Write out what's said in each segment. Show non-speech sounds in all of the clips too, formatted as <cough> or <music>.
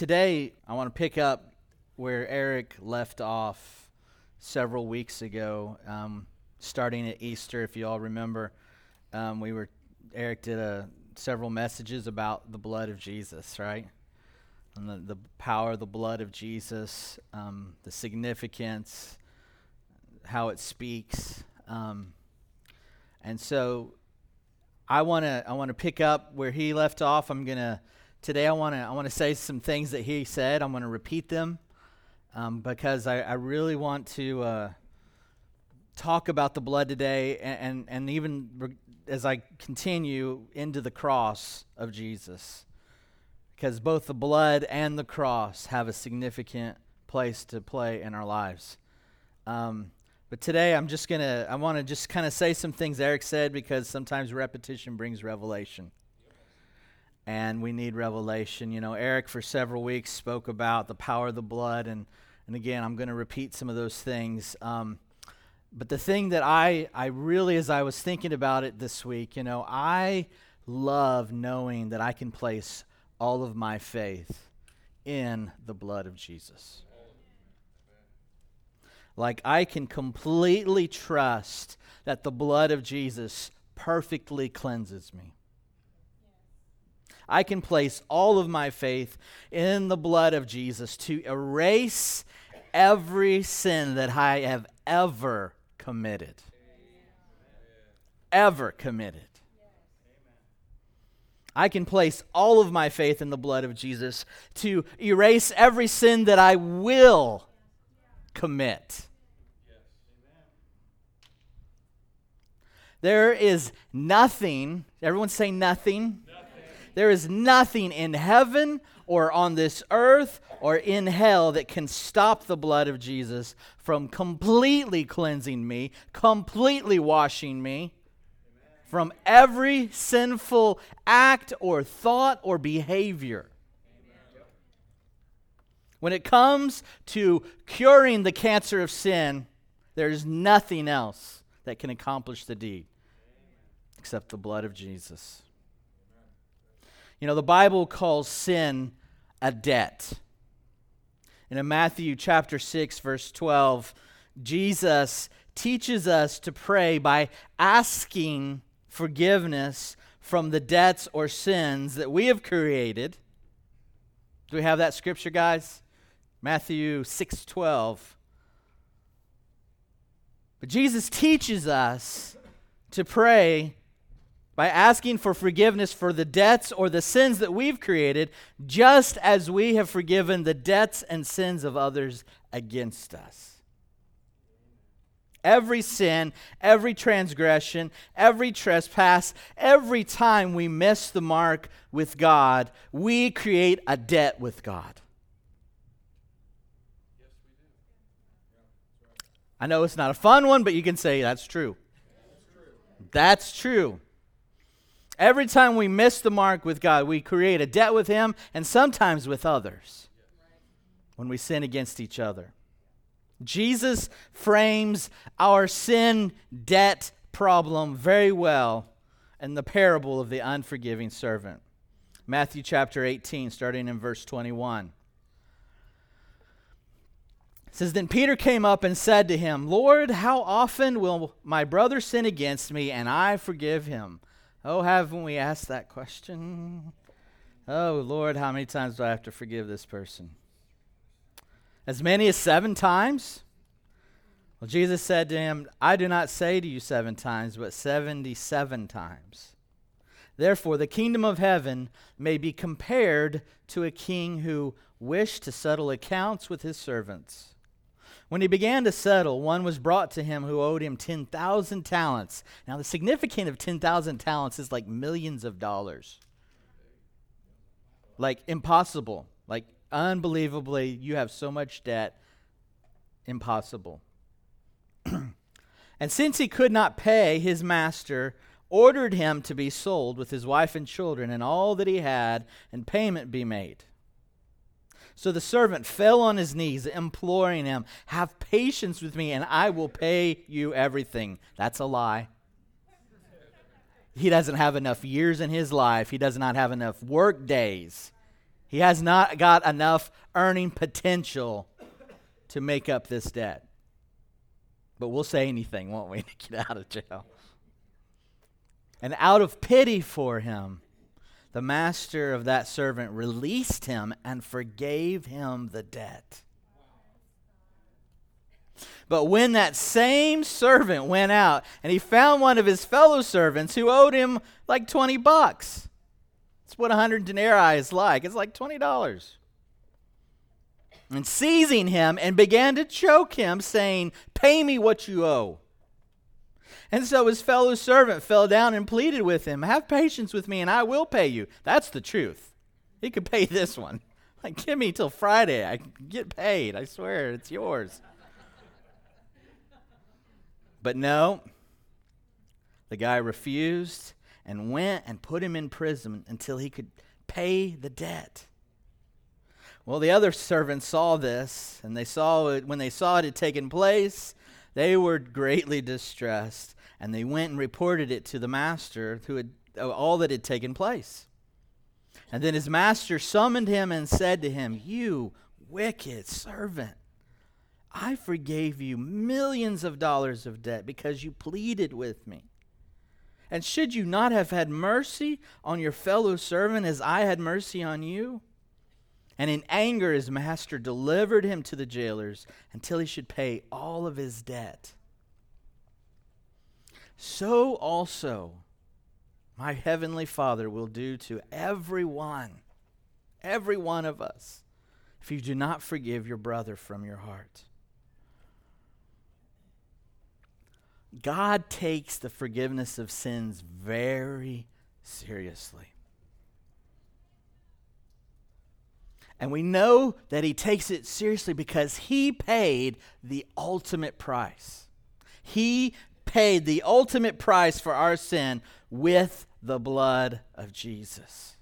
today, I want to pick up where Eric left off several weeks ago, um, starting at Easter. If you all remember, um, we were Eric did a, several messages about the blood of Jesus, right? And the, the power of the blood of Jesus, um, the significance, how it speaks, um, and so I want to I want to pick up where he left off. I'm gonna today I want to I want to say some things that he said. I'm going to repeat them um, because I, I, really want to uh, talk about the blood today, and and, and even re- as I continue into the cross of Jesus, because both the blood and the cross have a significant place to play in our lives. Um, but today I'm just to, I want to just kind of say some things Eric said because sometimes repetition brings revelation and we need revelation. You know, Eric for several weeks spoke about the power of the blood, and and again, I'm going to repeat some of those things. Um, but the thing that I I really, as I was thinking about it this week, you know, I love knowing that I can place all of my faith in the blood of Jesus. Like I can completely trust that the blood of Jesus perfectly cleanses me. I can place all of my faith in the blood of Jesus to erase every sin that I have ever committed. Ever committed. I can place all of my faith in the blood of Jesus to erase every sin that I will commit. There is nothing, everyone say nothing. There is nothing in heaven or on this earth or in hell that can stop the blood of Jesus from completely cleansing me, completely washing me from every sinful act or thought or behavior. When it comes to curing the cancer of sin, there's nothing else that can accomplish the deed except the blood of Jesus. You know, the Bible calls sin a debt. And in Matthew chapter 6, verse 12, Jesus teaches us to pray by asking forgiveness from the debts or sins that we have created. Do we have that scripture, guys? Matthew 6 12. But Jesus teaches us to pray by asking for forgiveness for the debts or the sins that we've created, just as we have forgiven the debts and sins of others against us. Every sin, every transgression, every trespass, every time we miss the mark with God, we create a debt with God. I know it's not a fun one, but you can say that's true. That's true. Every time we miss the mark with God, we create a debt with Him and sometimes with others when we sin against each other. Jesus frames our sin debt problem very well in the parable of the unforgiving servant. Matthew chapter 18, starting in verse 21. It says, Then Peter came up and said to him, Lord, how often will my brother sin against me and I forgive him? Oh, haven't we asked that question? Oh, Lord, how many times do I have to forgive this person? As many as seven times? Well, Jesus said to him, I do not say to you seven times, but 77 times. Therefore, the kingdom of heaven may be compared to a king who wished to settle accounts with his servants. When he began to settle, one was brought to him who owed him 10,000 talents. Now, the significance of 10,000 talents is like millions of dollars. Like impossible. Like unbelievably, you have so much debt. Impossible. <clears throat> and since he could not pay, his master ordered him to be sold with his wife and children and all that he had, and payment be made. So the servant fell on his knees, imploring him, Have patience with me, and I will pay you everything. That's a lie. He doesn't have enough years in his life, he does not have enough work days He has not got enough earning potential to make up this debt. But we'll say anything, won't we, <laughs> to get out of jail? And out of pity for him, the master of that servant released him and forgave him the debt. But when that same servant went out and he found one of his fellow servants who owed him like 20 bucks, that's what 100 denarii is like. It's like $20. And seizing him and began to choke him, saying, Pay me what you owe. And so his fellow servant fell down and pleaded with him, Have patience with me, and I will pay you. That's the truth. He could pay this one. <laughs> Like, give me till Friday. I get paid. I swear, it's yours. But no, the guy refused and went and put him in prison until he could pay the debt. Well, the other servants saw this, and they saw it when they saw it had taken place. They were greatly distressed, and they went and reported it to the master, who had all that had taken place. And then his master summoned him and said to him, "You wicked servant." I forgave you millions of dollars of debt because you pleaded with me. And should you not have had mercy on your fellow servant as I had mercy on you? And in anger, his master delivered him to the jailers until he should pay all of his debt. So also, my heavenly Father will do to every one, every one of us, if you do not forgive your brother from your heart. God takes the forgiveness of sins very seriously. And we know that he takes it seriously because he paid the ultimate price. He paid the ultimate price for our sin with the blood of Jesus.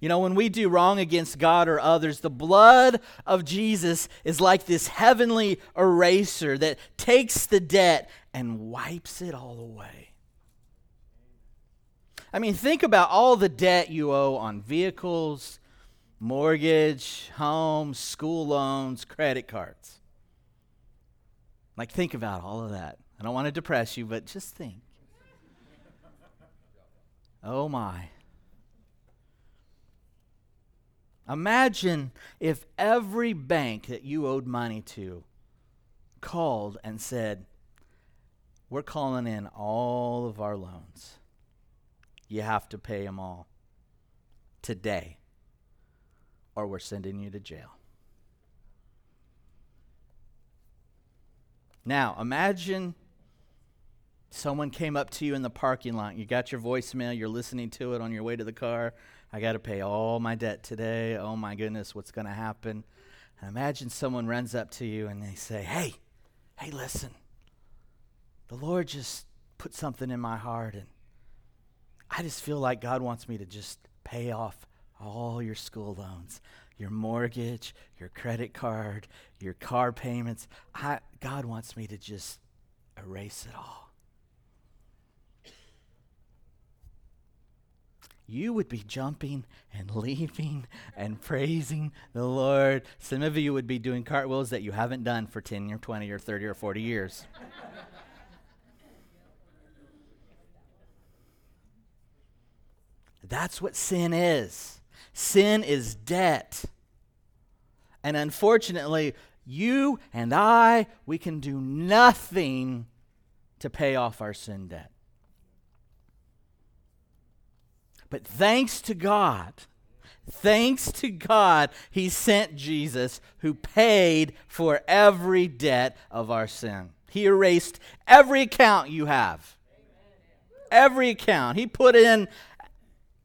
You know, when we do wrong against God or others, the blood of Jesus is like this heavenly eraser that takes the debt and wipes it all away. I mean, think about all the debt you owe on vehicles, mortgage, home, school loans, credit cards. Like, think about all of that. I don't want to depress you, but just think. Oh my. Imagine if every bank that you owed money to called and said, We're calling in all of our loans. You have to pay them all today, or we're sending you to jail. Now, imagine someone came up to you in the parking lot. You got your voicemail, you're listening to it on your way to the car. I got to pay all my debt today. Oh my goodness, what's going to happen? And imagine someone runs up to you and they say, Hey, hey, listen. The Lord just put something in my heart, and I just feel like God wants me to just pay off all your school loans, your mortgage, your credit card, your car payments. I, God wants me to just erase it all. You would be jumping and leaping and praising the Lord. Some of you would be doing cartwheels that you haven't done for 10 or 20 or 30 or 40 years. That's what sin is. Sin is debt. And unfortunately, you and I, we can do nothing to pay off our sin debt. But thanks to God, thanks to God, He sent Jesus who paid for every debt of our sin. He erased every account you have. Every account. He put in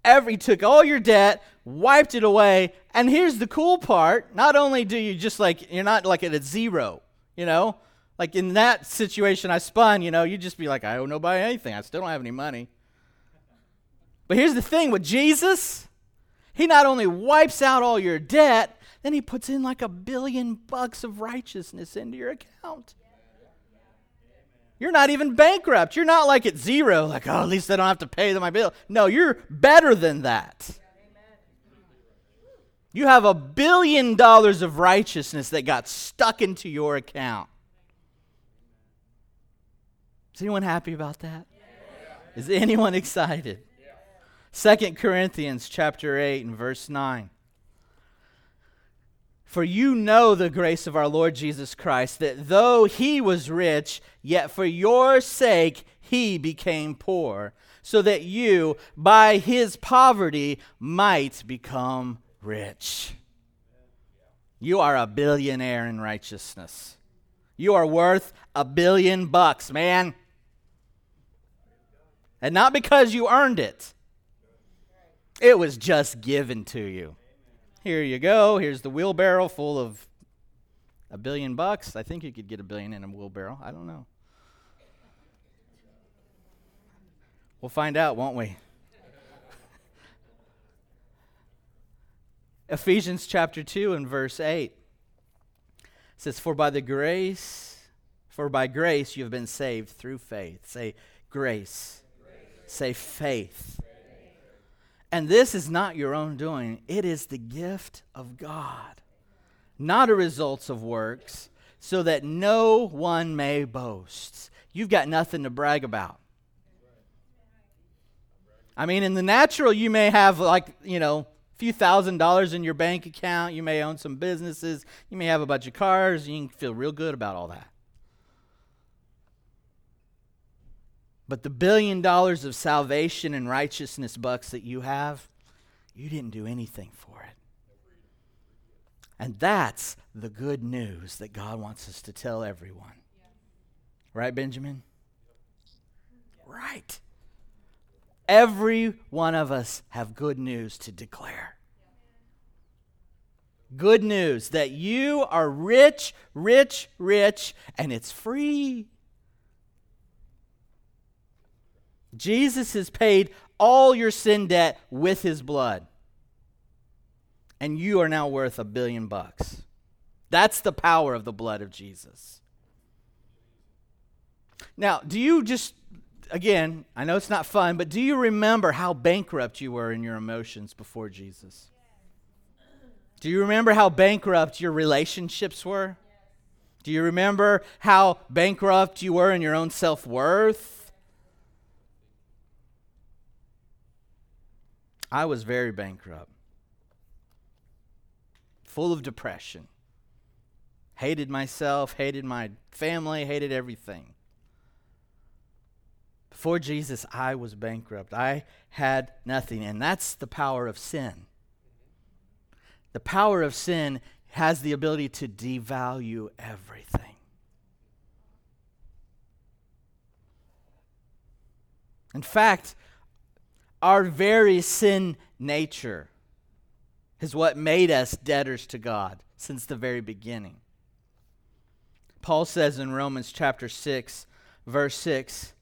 every, took all your debt, wiped it away. And here's the cool part not only do you just like, you're not like at a zero, you know? Like in that situation I spun, you know, you'd just be like, I owe nobody anything. I still don't have any money. But here's the thing with Jesus, he not only wipes out all your debt, then he puts in like a billion bucks of righteousness into your account. You're not even bankrupt. You're not like at zero, like, oh, at least I don't have to pay my bill. No, you're better than that. You have a billion dollars of righteousness that got stuck into your account. Is anyone happy about that? Is anyone <laughs> excited? Second Corinthians chapter 8 and verse 9. For you know the grace of our Lord Jesus Christ, that though he was rich, yet for your sake he became poor, so that you, by his poverty, might become rich. You are a billionaire in righteousness. You are worth a billion bucks, man. And not because you earned it, it was just given to you. Here you go. Here's the wheelbarrow full of a billion bucks. I think you could get a billion in a wheelbarrow. I don't know. We'll find out, won't we? <laughs> Ephesians chapter 2 and verse 8 says, For by the grace, for by grace you have been saved through faith. Say grace. grace. Say faith. And this is not your own doing, it is the gift of God, not a result of works, so that no one may boast. You've got nothing to brag about. I mean, in the natural, you may have, like, you know, a few thousand dollars in your bank account. You may own some businesses. You may have a bunch of cars. You can feel real good about all that. But the billion dollars of salvation and righteousness bucks that you have, you didn't do anything for it. And that's the good news that God wants us to tell everyone. Right, Benjamin? Right. Every one of us have good news to declare. Good news that you are rich, rich, rich, and it's free. Jesus has paid all your sin debt with his blood. And you are now worth a billion bucks. That's the power of the blood of Jesus. Now, do you just, again, I know it's not fun, but do you remember how bankrupt you were in your emotions before Jesus? Do you remember how bankrupt your relationships were? Do you remember how bankrupt you were in your own self worth? I was very bankrupt, full of depression. Hated myself, hated my family, hated everything. Before Jesus, I was bankrupt. I had nothing. And that's the power of sin. The power of sin has the ability to devalue everything. In fact, our very sin nature is what made us debtors to God since the very beginning. Paul says in Romans chapter 6, verse 6,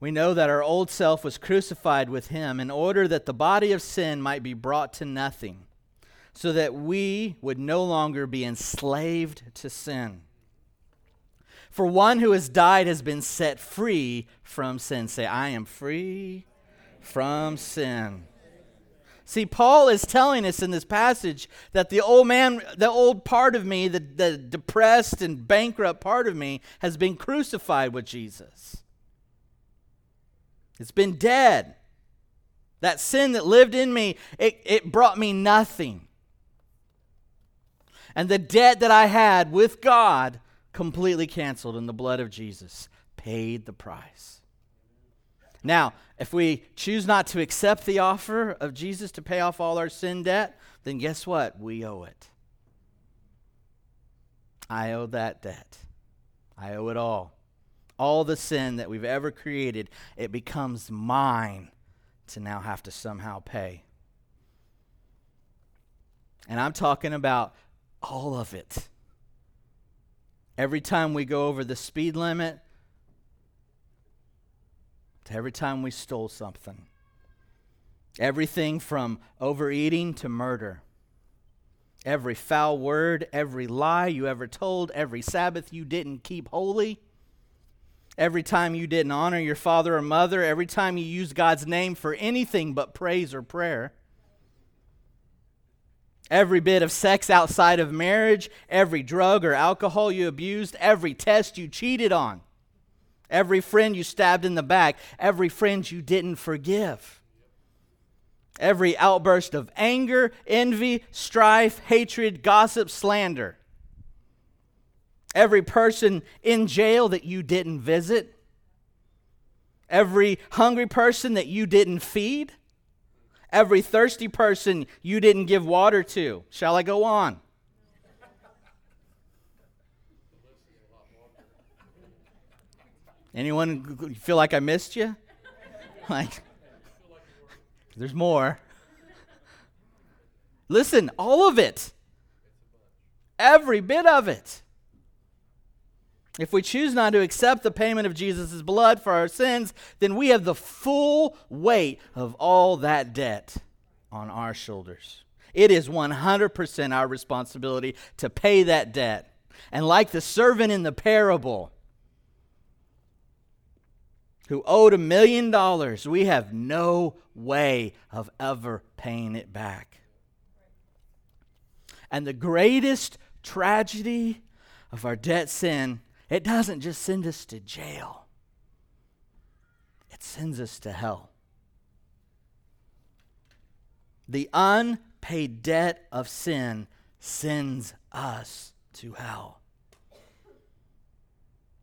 we know that our old self was crucified with him in order that the body of sin might be brought to nothing, so that we would no longer be enslaved to sin. For one who has died has been set free from sin. Say, I am free from sin. See, Paul is telling us in this passage that the old man, the old part of me, the, the depressed and bankrupt part of me, has been crucified with Jesus. It's been dead. That sin that lived in me, it, it brought me nothing. And the debt that I had with God completely canceled, and the blood of Jesus paid the price. Now, if we choose not to accept the offer of Jesus to pay off all our sin debt, then guess what? We owe it. I owe that debt. I owe it all. All the sin that we've ever created, it becomes mine to now have to somehow pay. And I'm talking about all of it. Every time we go over the speed limit, to every time we stole something. Everything from overeating to murder. Every foul word, every lie you ever told, every Sabbath you didn't keep holy, every time you didn't honor your father or mother, every time you used God's name for anything but praise or prayer. Every bit of sex outside of marriage, every drug or alcohol you abused, every test you cheated on, every friend you stabbed in the back, every friend you didn't forgive, every outburst of anger, envy, strife, hatred, gossip, slander, every person in jail that you didn't visit, every hungry person that you didn't feed every thirsty person you didn't give water to. Shall I go on? Anyone feel like I missed you? <laughs> Like, there's more. Listen, all of it. Every bit of it. If we choose not to accept the payment of Jesus' blood for our sins, then we have the full weight of all that debt on our shoulders. It is 100% our responsibility to pay that debt. And like the servant in the parable who owed a million dollars, we have no way of ever paying it back. And the greatest tragedy of our debt sin it doesn't just send us to jail, it sends us to hell. The unpaid debt of sin sends us to hell.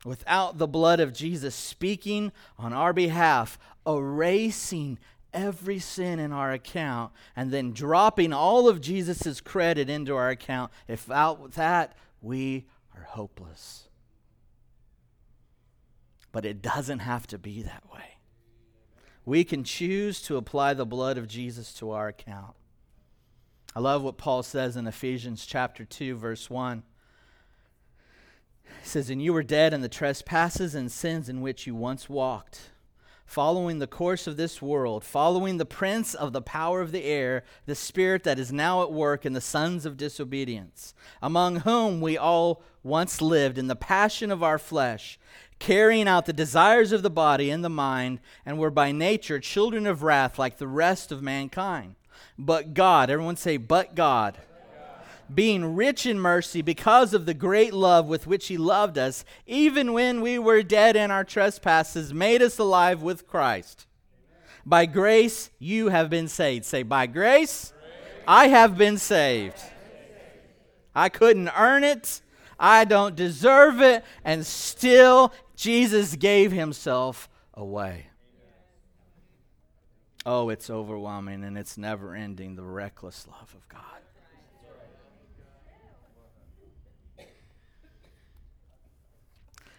Without the blood of Jesus speaking on our behalf, erasing every sin in our account, and then dropping all of Jesus' credit into our account, if without that, we are hopeless. But it doesn't have to be that way. We can choose to apply the blood of Jesus to our account. I love what Paul says in Ephesians chapter 2 verse 1. He says, "And you were dead in the trespasses and sins in which you once walked." following the course of this world, following the prince of the power of the air, the spirit that is now at work in the sons of disobedience, among whom we all once lived in the passion of our flesh, carrying out the desires of the body and the mind, and were by nature children of wrath like the rest of mankind. But God, everyone say, but God being rich in mercy because of the great love with which he loved us, even when we were dead in our trespasses, made us alive with Christ. By grace you have been saved. Say, by grace, I have been saved. I couldn't earn it. I don't deserve it. And still, Jesus gave himself away. Oh, it's overwhelming and it's never ending the reckless love of God.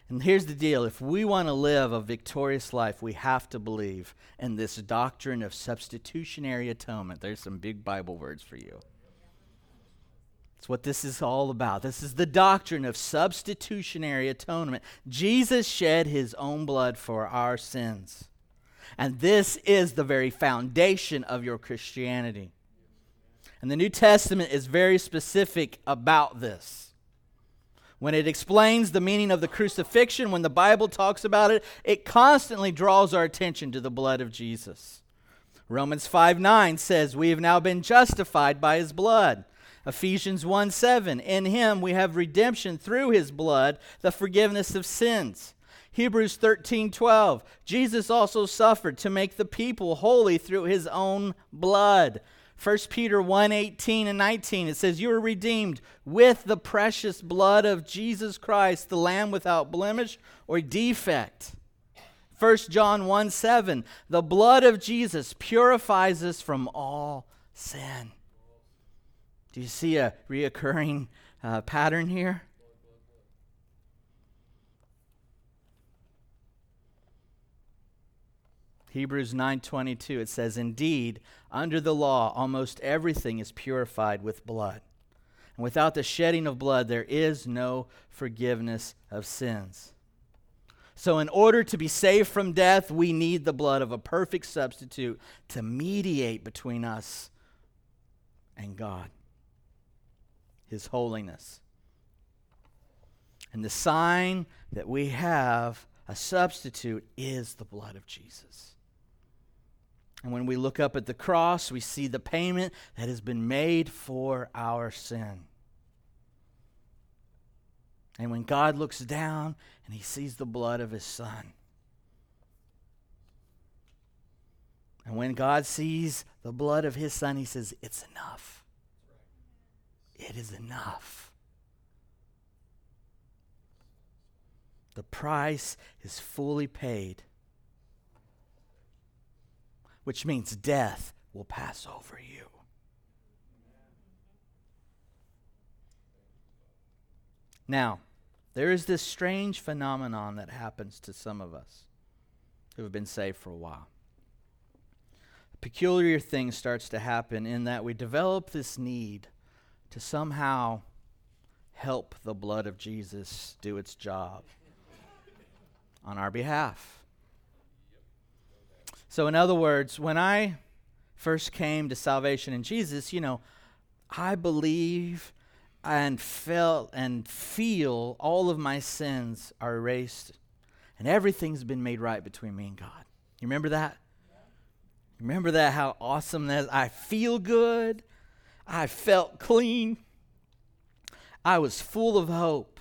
And here's the deal if we want to live a victorious life, we have to believe in this doctrine of substitutionary atonement. There's some big Bible words for you. It's what this is all about. This is the doctrine of substitutionary atonement. Jesus shed his own blood for our sins. And this is the very foundation of your Christianity. And the New Testament is very specific about this. When it explains the meaning of the crucifixion, when the Bible talks about it, it constantly draws our attention to the blood of Jesus. Romans 5 9 says, We have now been justified by his blood. Ephesians 1 7, in him we have redemption through his blood, the forgiveness of sins. Hebrews 13 12, Jesus also suffered to make the people holy through his own blood. 1 Peter 1 18 and 19, it says, You are redeemed with the precious blood of Jesus Christ, the Lamb without blemish or defect. 1 John 1 7, the blood of Jesus purifies us from all sin. Do you see a reoccurring uh, pattern here? Hebrews 9:22 it says indeed under the law almost everything is purified with blood and without the shedding of blood there is no forgiveness of sins. So in order to be saved from death we need the blood of a perfect substitute to mediate between us and God his holiness. And the sign that we have a substitute is the blood of Jesus. And when we look up at the cross, we see the payment that has been made for our sin. And when God looks down and he sees the blood of his son, and when God sees the blood of his son, he says, It's enough. It is enough. The price is fully paid, which means death will pass over you. Now, there is this strange phenomenon that happens to some of us who have been saved for a while. A peculiar thing starts to happen in that we develop this need to somehow help the blood of Jesus do its job on our behalf. So, in other words, when I first came to salvation in Jesus, you know, I believe and felt and feel all of my sins are erased and everything's been made right between me and God. You remember that? Remember that how awesome that is? I feel good. I felt clean. I was full of hope.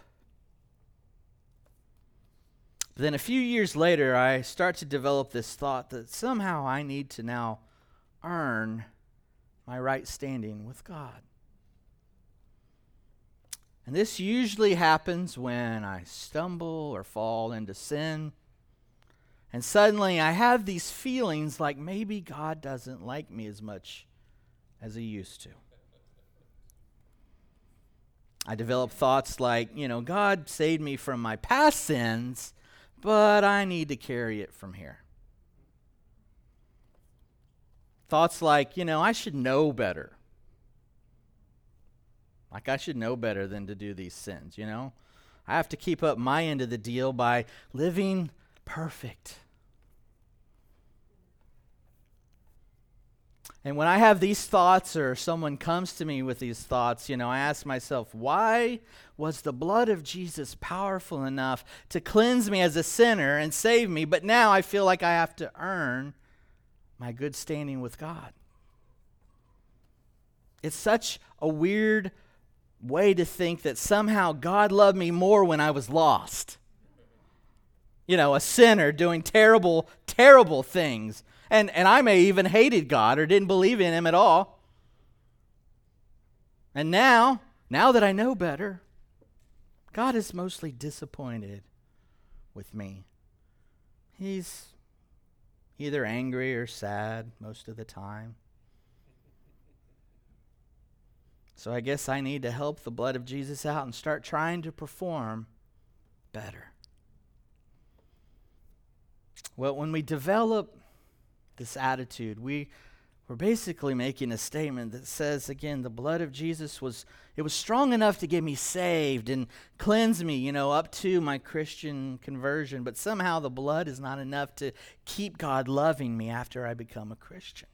Then a few years later, I start to develop this thought that somehow I need to now earn my right standing with God. And this usually happens when I stumble or fall into sin. And suddenly I have these feelings like maybe God doesn't like me as much as He used to. I develop thoughts like, you know, God saved me from my past sins, but I need to carry it from here. Thoughts like, you know, I should know better. Like, I should know better than to do these sins, you know? I have to keep up my end of the deal by living perfect. And when I have these thoughts, or someone comes to me with these thoughts, you know, I ask myself, why was the blood of Jesus powerful enough to cleanse me as a sinner and save me, but now I feel like I have to earn my good standing with God? It's such a weird way to think that somehow God loved me more when I was lost. You know, a sinner doing terrible, terrible things. And, and I may even hated God or didn't believe in Him at all. And now, now that I know better, God is mostly disappointed with me. He's either angry or sad most of the time. So I guess I need to help the blood of Jesus out and start trying to perform better. Well, when we develop this attitude, we we're basically making a statement that says again the blood of Jesus was it was strong enough to get me saved and cleanse me, you know, up to my Christian conversion, but somehow the blood is not enough to keep God loving me after I become a Christian.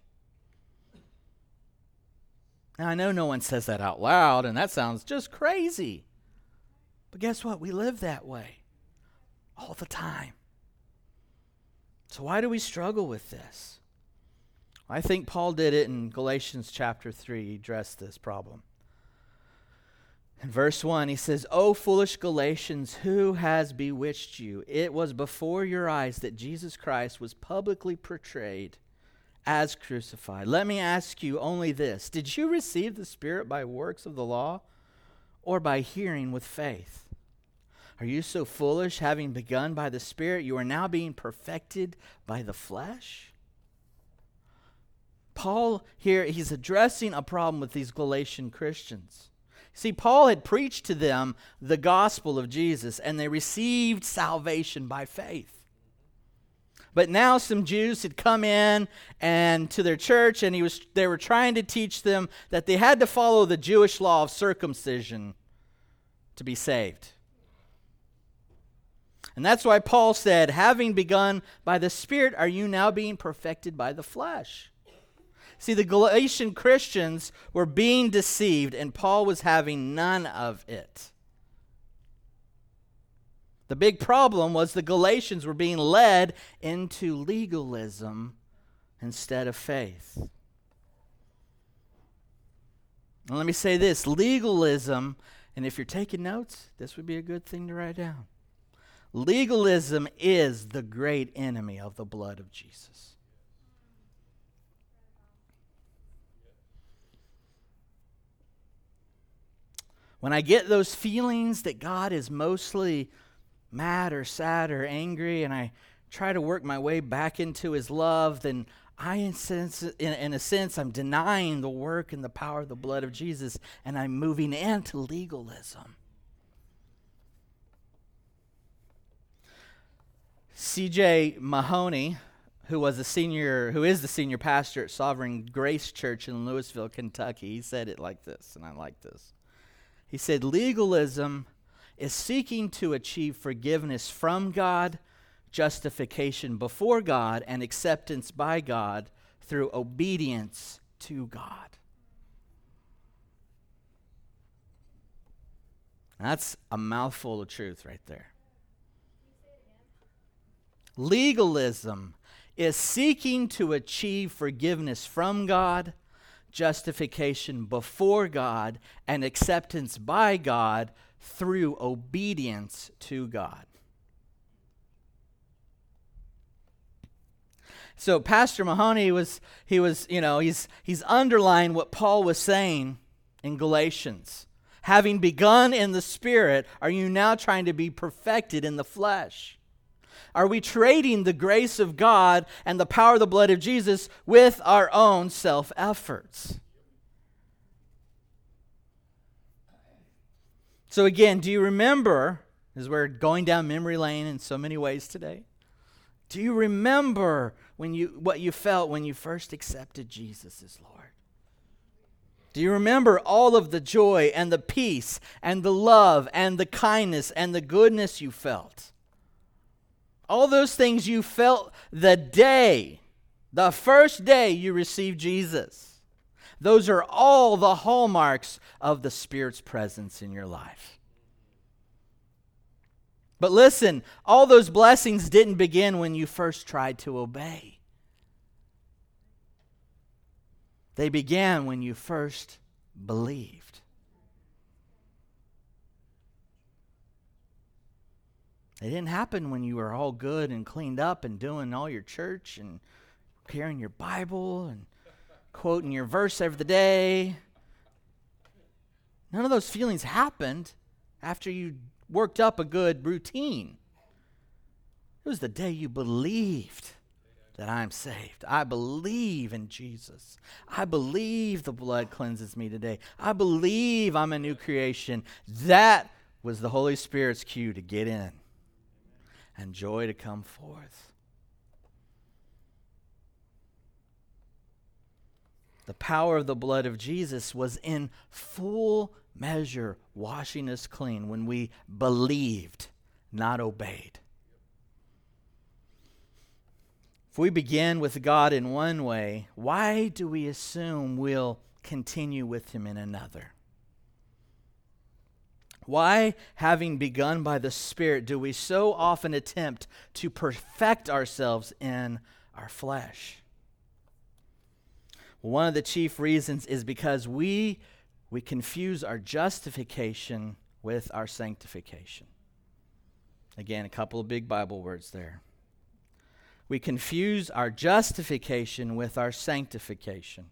Now, I know no one says that out loud, and that sounds just crazy. But guess what? We live that way all the time. So, why do we struggle with this? I think Paul did it in Galatians chapter 3. He addressed this problem. In verse 1, he says, O foolish Galatians, who has bewitched you? It was before your eyes that Jesus Christ was publicly portrayed as crucified. Let me ask you only this Did you receive the Spirit by works of the law or by hearing with faith? Are you so foolish, having begun by the Spirit, you are now being perfected by the flesh? Paul here, he's addressing a problem with these Galatian Christians. See, Paul had preached to them the gospel of Jesus, and they received salvation by faith. But now some Jews had come in and to their church, and he was, they were trying to teach them that they had to follow the Jewish law of circumcision to be saved. And that's why Paul said, Having begun by the Spirit, are you now being perfected by the flesh? See, the Galatian Christians were being deceived, and Paul was having none of it. The big problem was the Galatians were being led into legalism instead of faith. And let me say this legalism, and if you're taking notes, this would be a good thing to write down. Legalism is the great enemy of the blood of Jesus. When I get those feelings that God is mostly mad or sad or angry, and I try to work my way back into His love, then I, in, sense, in, in a sense, I'm denying the work and the power of the blood of Jesus, and I'm moving into legalism. C.J. Mahaney, who was a senior, who is the senior pastor at Sovereign Grace Church in Louisville, Kentucky, he said it like this, and I like this. He said, Legalism is seeking to achieve forgiveness from God, justification before God, and acceptance by God through obedience to God. That's a mouthful of truth right there. Legalism is seeking to achieve forgiveness from God, justification before God, and acceptance by God through obedience to God. So Pastor Mahaney was he was, you know, he's he's underlying what Paul was saying in Galatians. Having begun in the spirit, are you now trying to be perfected in the flesh? Are we trading the grace of God and the power of the blood of Jesus with our own self efforts? So, again, do you remember, as we're going down memory lane in so many ways today, do you remember when you, what you felt when you first accepted Jesus as Lord? Do you remember all of the joy and the peace and the love and the kindness and the goodness you felt? All those things you felt the day, the first day you received Jesus. Those are all the hallmarks of the Spirit's presence in your life. But listen, all those blessings didn't begin when you first tried to obey. They began when you first believed. It didn't happen when you were all good and cleaned up and doing all your church and carrying your Bible and quoting your verse every day. None of those feelings happened after you worked up a good routine. It was the day you believed that I'm saved. I believe in Jesus. I believe the blood cleanses me today. I believe I'm a new creation. That was the Holy Spirit's cue to get in and joy to come forth. The power of the blood of Jesus was in full measure washing us clean when we believed, not obeyed. If we begin with God in one way, why do we assume we'll continue with Him in another? Why, having begun by the Spirit, do we so often attempt to perfect ourselves in our flesh? one of the chief reasons is because we, we confuse our justification with our sanctification. Again, a couple of big Bible words there. We confuse our justification with our sanctification.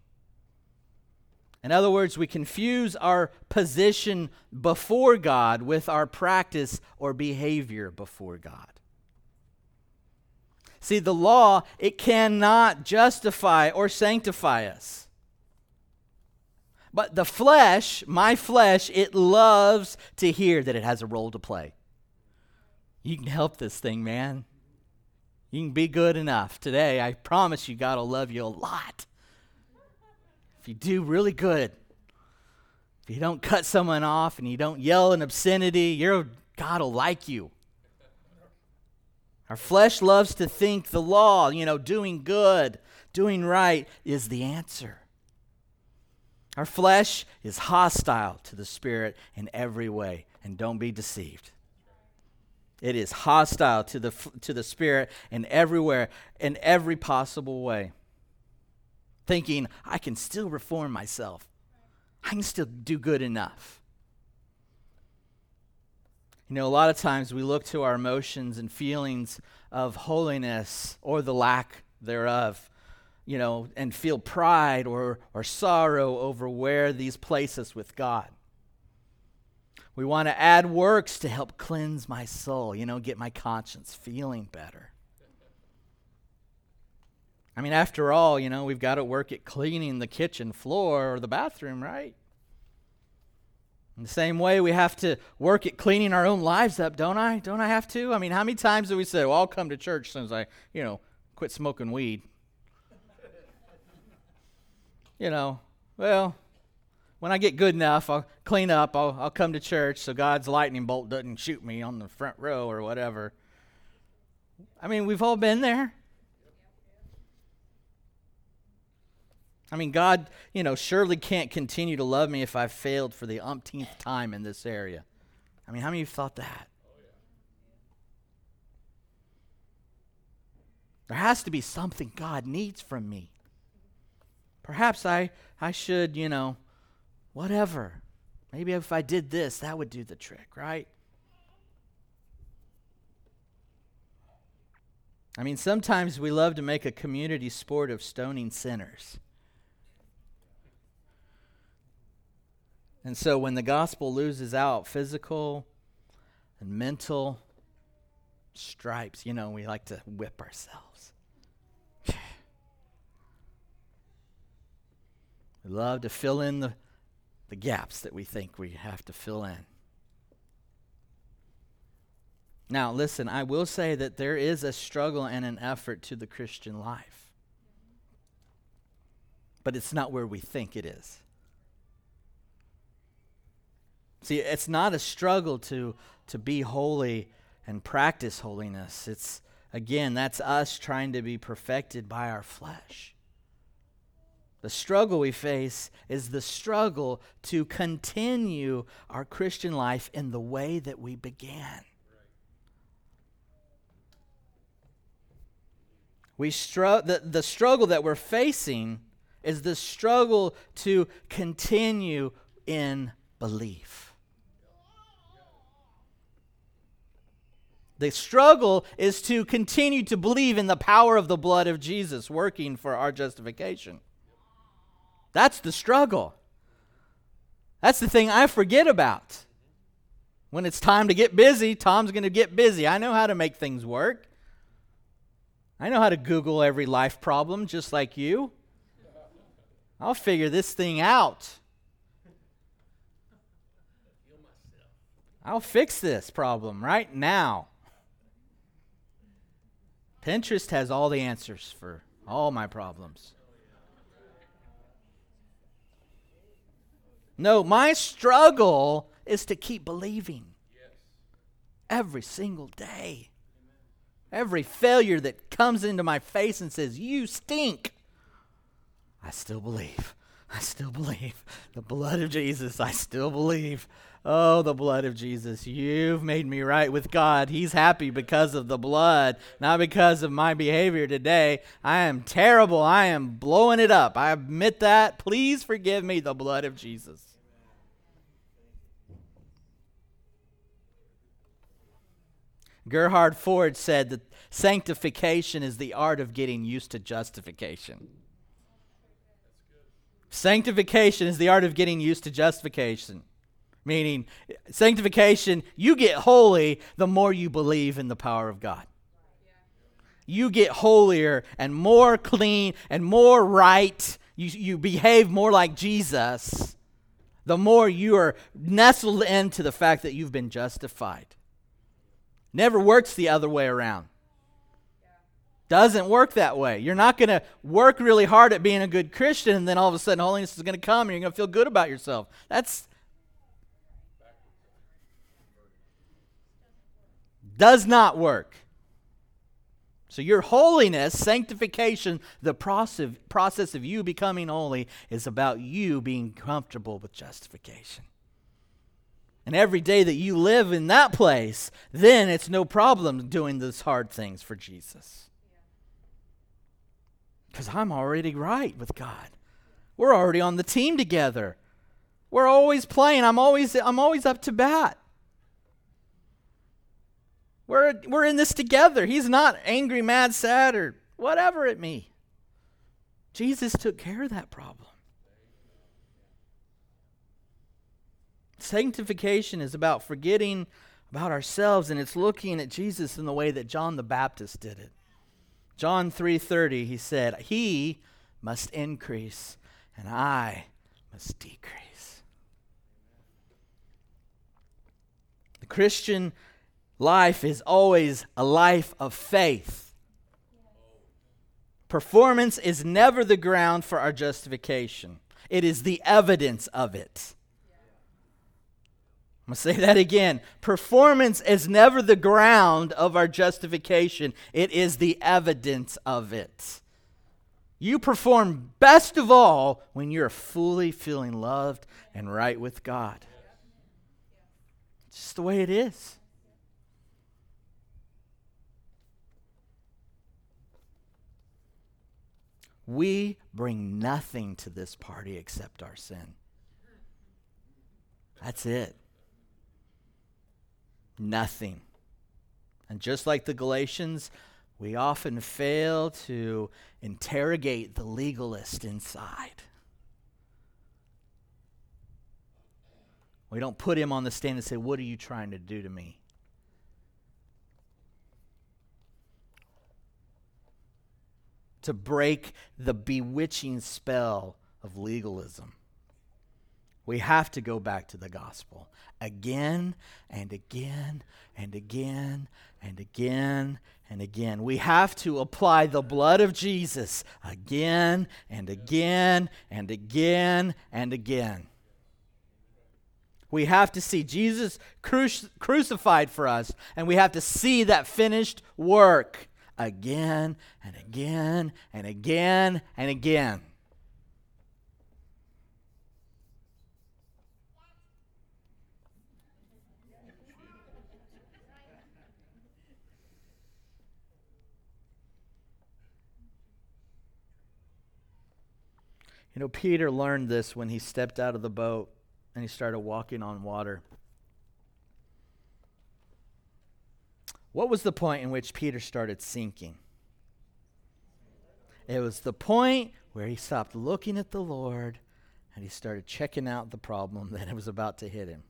In other words, we confuse our position before God with our practice or behavior before God. See, the law, it cannot justify or sanctify us. But the flesh, my flesh, it loves to hear that it has a role to play. You can help this thing, man. You can be good enough. Today, I promise you, God will love you a lot if you do really good, if you don't cut someone off and you don't yell an obscenity, your God will like you. Our flesh loves to think the law, you know, doing good, doing right is the answer. Our flesh is hostile to the Spirit in every way, and don't be deceived. It is hostile to the, to the Spirit in everywhere, in every possible way. Thinking, I can still reform myself, I can still do good enough. You know, a lot of times we look to our emotions and feelings of holiness or the lack thereof, you know, and feel pride or, or sorrow over where these place us with God. We want to add works to help cleanse my soul, you know, get my conscience feeling better. I mean, after all, you know, we've got to work at cleaning the kitchen floor or the bathroom, right? In the same way, we have to work at cleaning our own lives up, don't I? Don't I have to? I mean, how many times do we say, well, I'll come to church as soon as I, you know, quit smoking weed? you know, well, when I get good enough, I'll clean up, I'll, I'll come to church so God's lightning bolt doesn't shoot me on the front row or whatever. I mean, we've all been there. I mean, God, you know, surely can't continue to love me if I've failed for the umpteenth time in this area. I mean, how many of you thought that? There has to be something God needs from me. Perhaps I, I should, you know, Whatever. Maybe if I did this, that would do the trick, right? I mean, sometimes we love to make a community sport of stoning sinners. And so when the gospel loses out physical and mental stripes, you know, we like to whip ourselves. we love to fill in the the gaps that we think we have to fill in. Now, listen, I will say that there is a struggle and an effort to the Christian life, but it's not where we think it is. See, it's not a struggle to, to be holy and practice holiness. It's, again, that's us trying to be perfected by our flesh. The struggle we face is the struggle to continue our Christian life in the way that we began. We str- the, the struggle that we're facing is the struggle to continue in belief. The struggle is to continue to believe in the power of the blood of Jesus working for our justification. That's the struggle. That's the thing I forget about. When it's time to get busy, Tom's going to get busy. I know how to make things work. I know how to Google every life problem just like you. I'll figure this thing out. I'll fix this problem right now. Pinterest has all the answers for all my problems. No, my struggle is to keep believing every single day. Every failure that comes into my face and says, You stink, I still believe. I still believe. The blood of Jesus, I still believe. Oh, the blood of Jesus. You've made me right with God. He's happy because of the blood, not because of my behavior today. I am terrible. I am blowing it up. I admit that. Please forgive me, the blood of Jesus. Gerhard Forde said that sanctification is the art of getting used to justification. Sanctification is the art of getting used to justification. Meaning, sanctification, you get holy the more you believe in the power of God. You get holier and more clean and more right. You, you behave more like Jesus the more you are nestled into the fact that you've been justified. Never works the other way around. Doesn't work that way. You're not going to work really hard at being a good Christian and then all of a sudden holiness is going to come and you're going to feel good about yourself. That's does not work. So, your holiness, sanctification, the process, of you becoming holy is about you being comfortable with justification. And every day that you live in that place, then it's no problem doing those hard things for Jesus. Because I'm already right with God. We're already on the team together. We're always playing. I'm always I'm always up to bat. We're we're in this together. He's not angry, mad, sad, or whatever at me. Jesus took care of that problem. Sanctification is about forgetting about ourselves and it's looking at Jesus in the way that John the Baptist did it. John 3:30 he said, "He must increase and I must decrease." The Christian life is always a life of faith. Performance is never the ground for our justification. It is the evidence of it. I'm going to say that again. Performance is never the ground of our justification, it is the evidence of it. You perform best of all when you're fully feeling loved and right with God. It's just the way it is. We bring nothing to this party except our sin. That's it nothing. And just like the Galatians, we often fail to interrogate the legalist inside. We don't put him on the stand and say, What are you trying to do to me? To break the bewitching spell of legalism. We have to go back to the gospel again and again and again and again and again. We have to apply the blood of Jesus again and again and again and again. We have to see Jesus cru- crucified for us, and we have to see that finished work again and again and again and again. You know, Peter learned this when he stepped out of the boat and he started walking on water. What was the point in which Peter started sinking? It was the point where he stopped looking at the Lord and he started checking out the problem <laughs> that was about to hit him.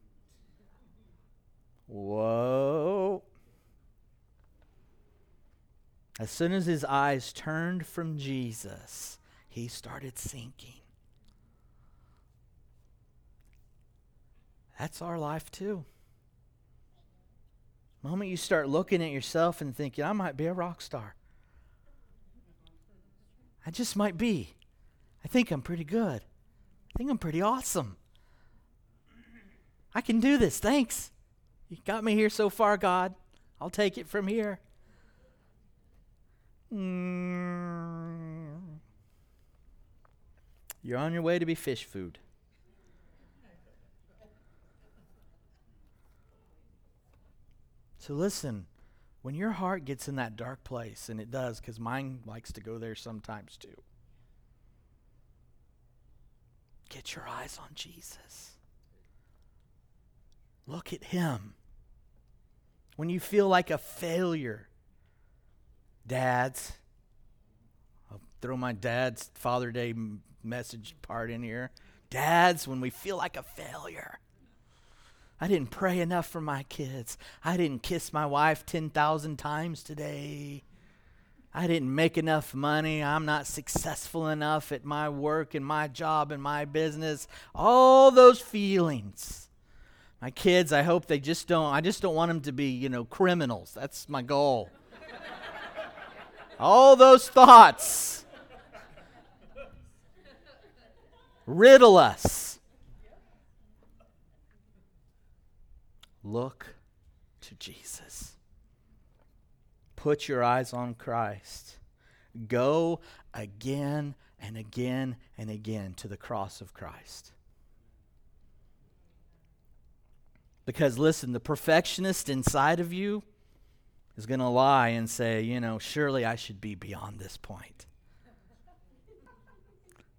Whoa. As soon as his eyes turned from Jesus, he started sinking. That's our life too. Moment you start looking at yourself and thinking, I might be a rock star. I just might be. I think I'm pretty good. I think I'm pretty awesome. I can do this. Thanks. You got me here so far, God. I'll take it from here. Mm. You're on your way to be fish food. So listen, when your heart gets in that dark place, and it does because mine likes to go there sometimes too, get your eyes on Jesus. Look at Him. When you feel like a failure, dads, I'll throw my dad's Father Day message part in here. Dads, when we feel like a failure, I didn't pray enough for my kids. I didn't kiss my wife 10,000 times today. I didn't make enough money. I'm not successful enough at my work and my job and my business. All those feelings. My kids, I hope they just don't, I just don't want them to be, you know, criminals. That's my goal. All those thoughts riddle us. Look to Jesus. Put your eyes on Christ. Go again and again and again to the cross of Christ. Because listen, the perfectionist inside of you is going to lie and say, you know, surely I should be beyond this point.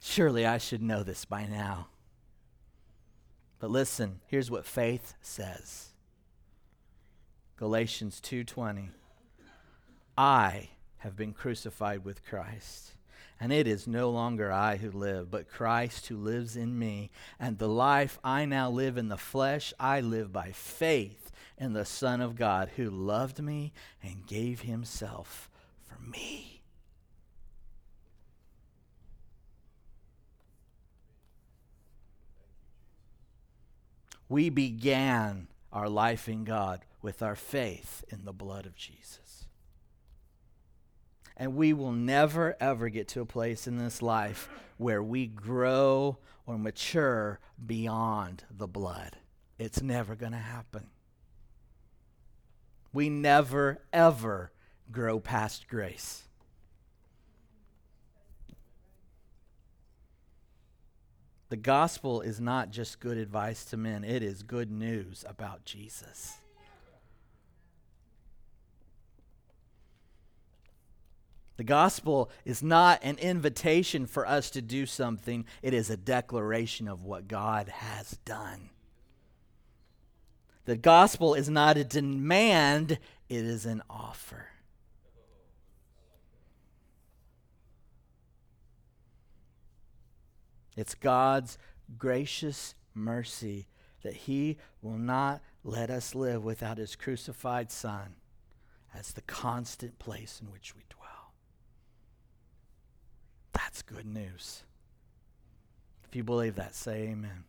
Surely I should know this by now. But listen, here's what faith says. Galatians 2:20 I have been crucified with Christ and it is no longer I who live but Christ who lives in me. And the life I now live in the flesh I live by faith in the son of God who loved me and gave himself for me. We began our life in God with our faith in the blood of Jesus. And we will never, ever get to a place in this life where we grow or mature beyond the blood. It's never going to happen. We never, ever grow past grace. The gospel is not just good advice to men, it is good news about Jesus. The gospel is not an invitation for us to do something, it is a declaration of what God has done. The gospel is not a demand, it is an offer. It's God's gracious mercy that He will not let us live without His crucified Son as the constant place in which we dwell. That's good news. If you believe that, say amen.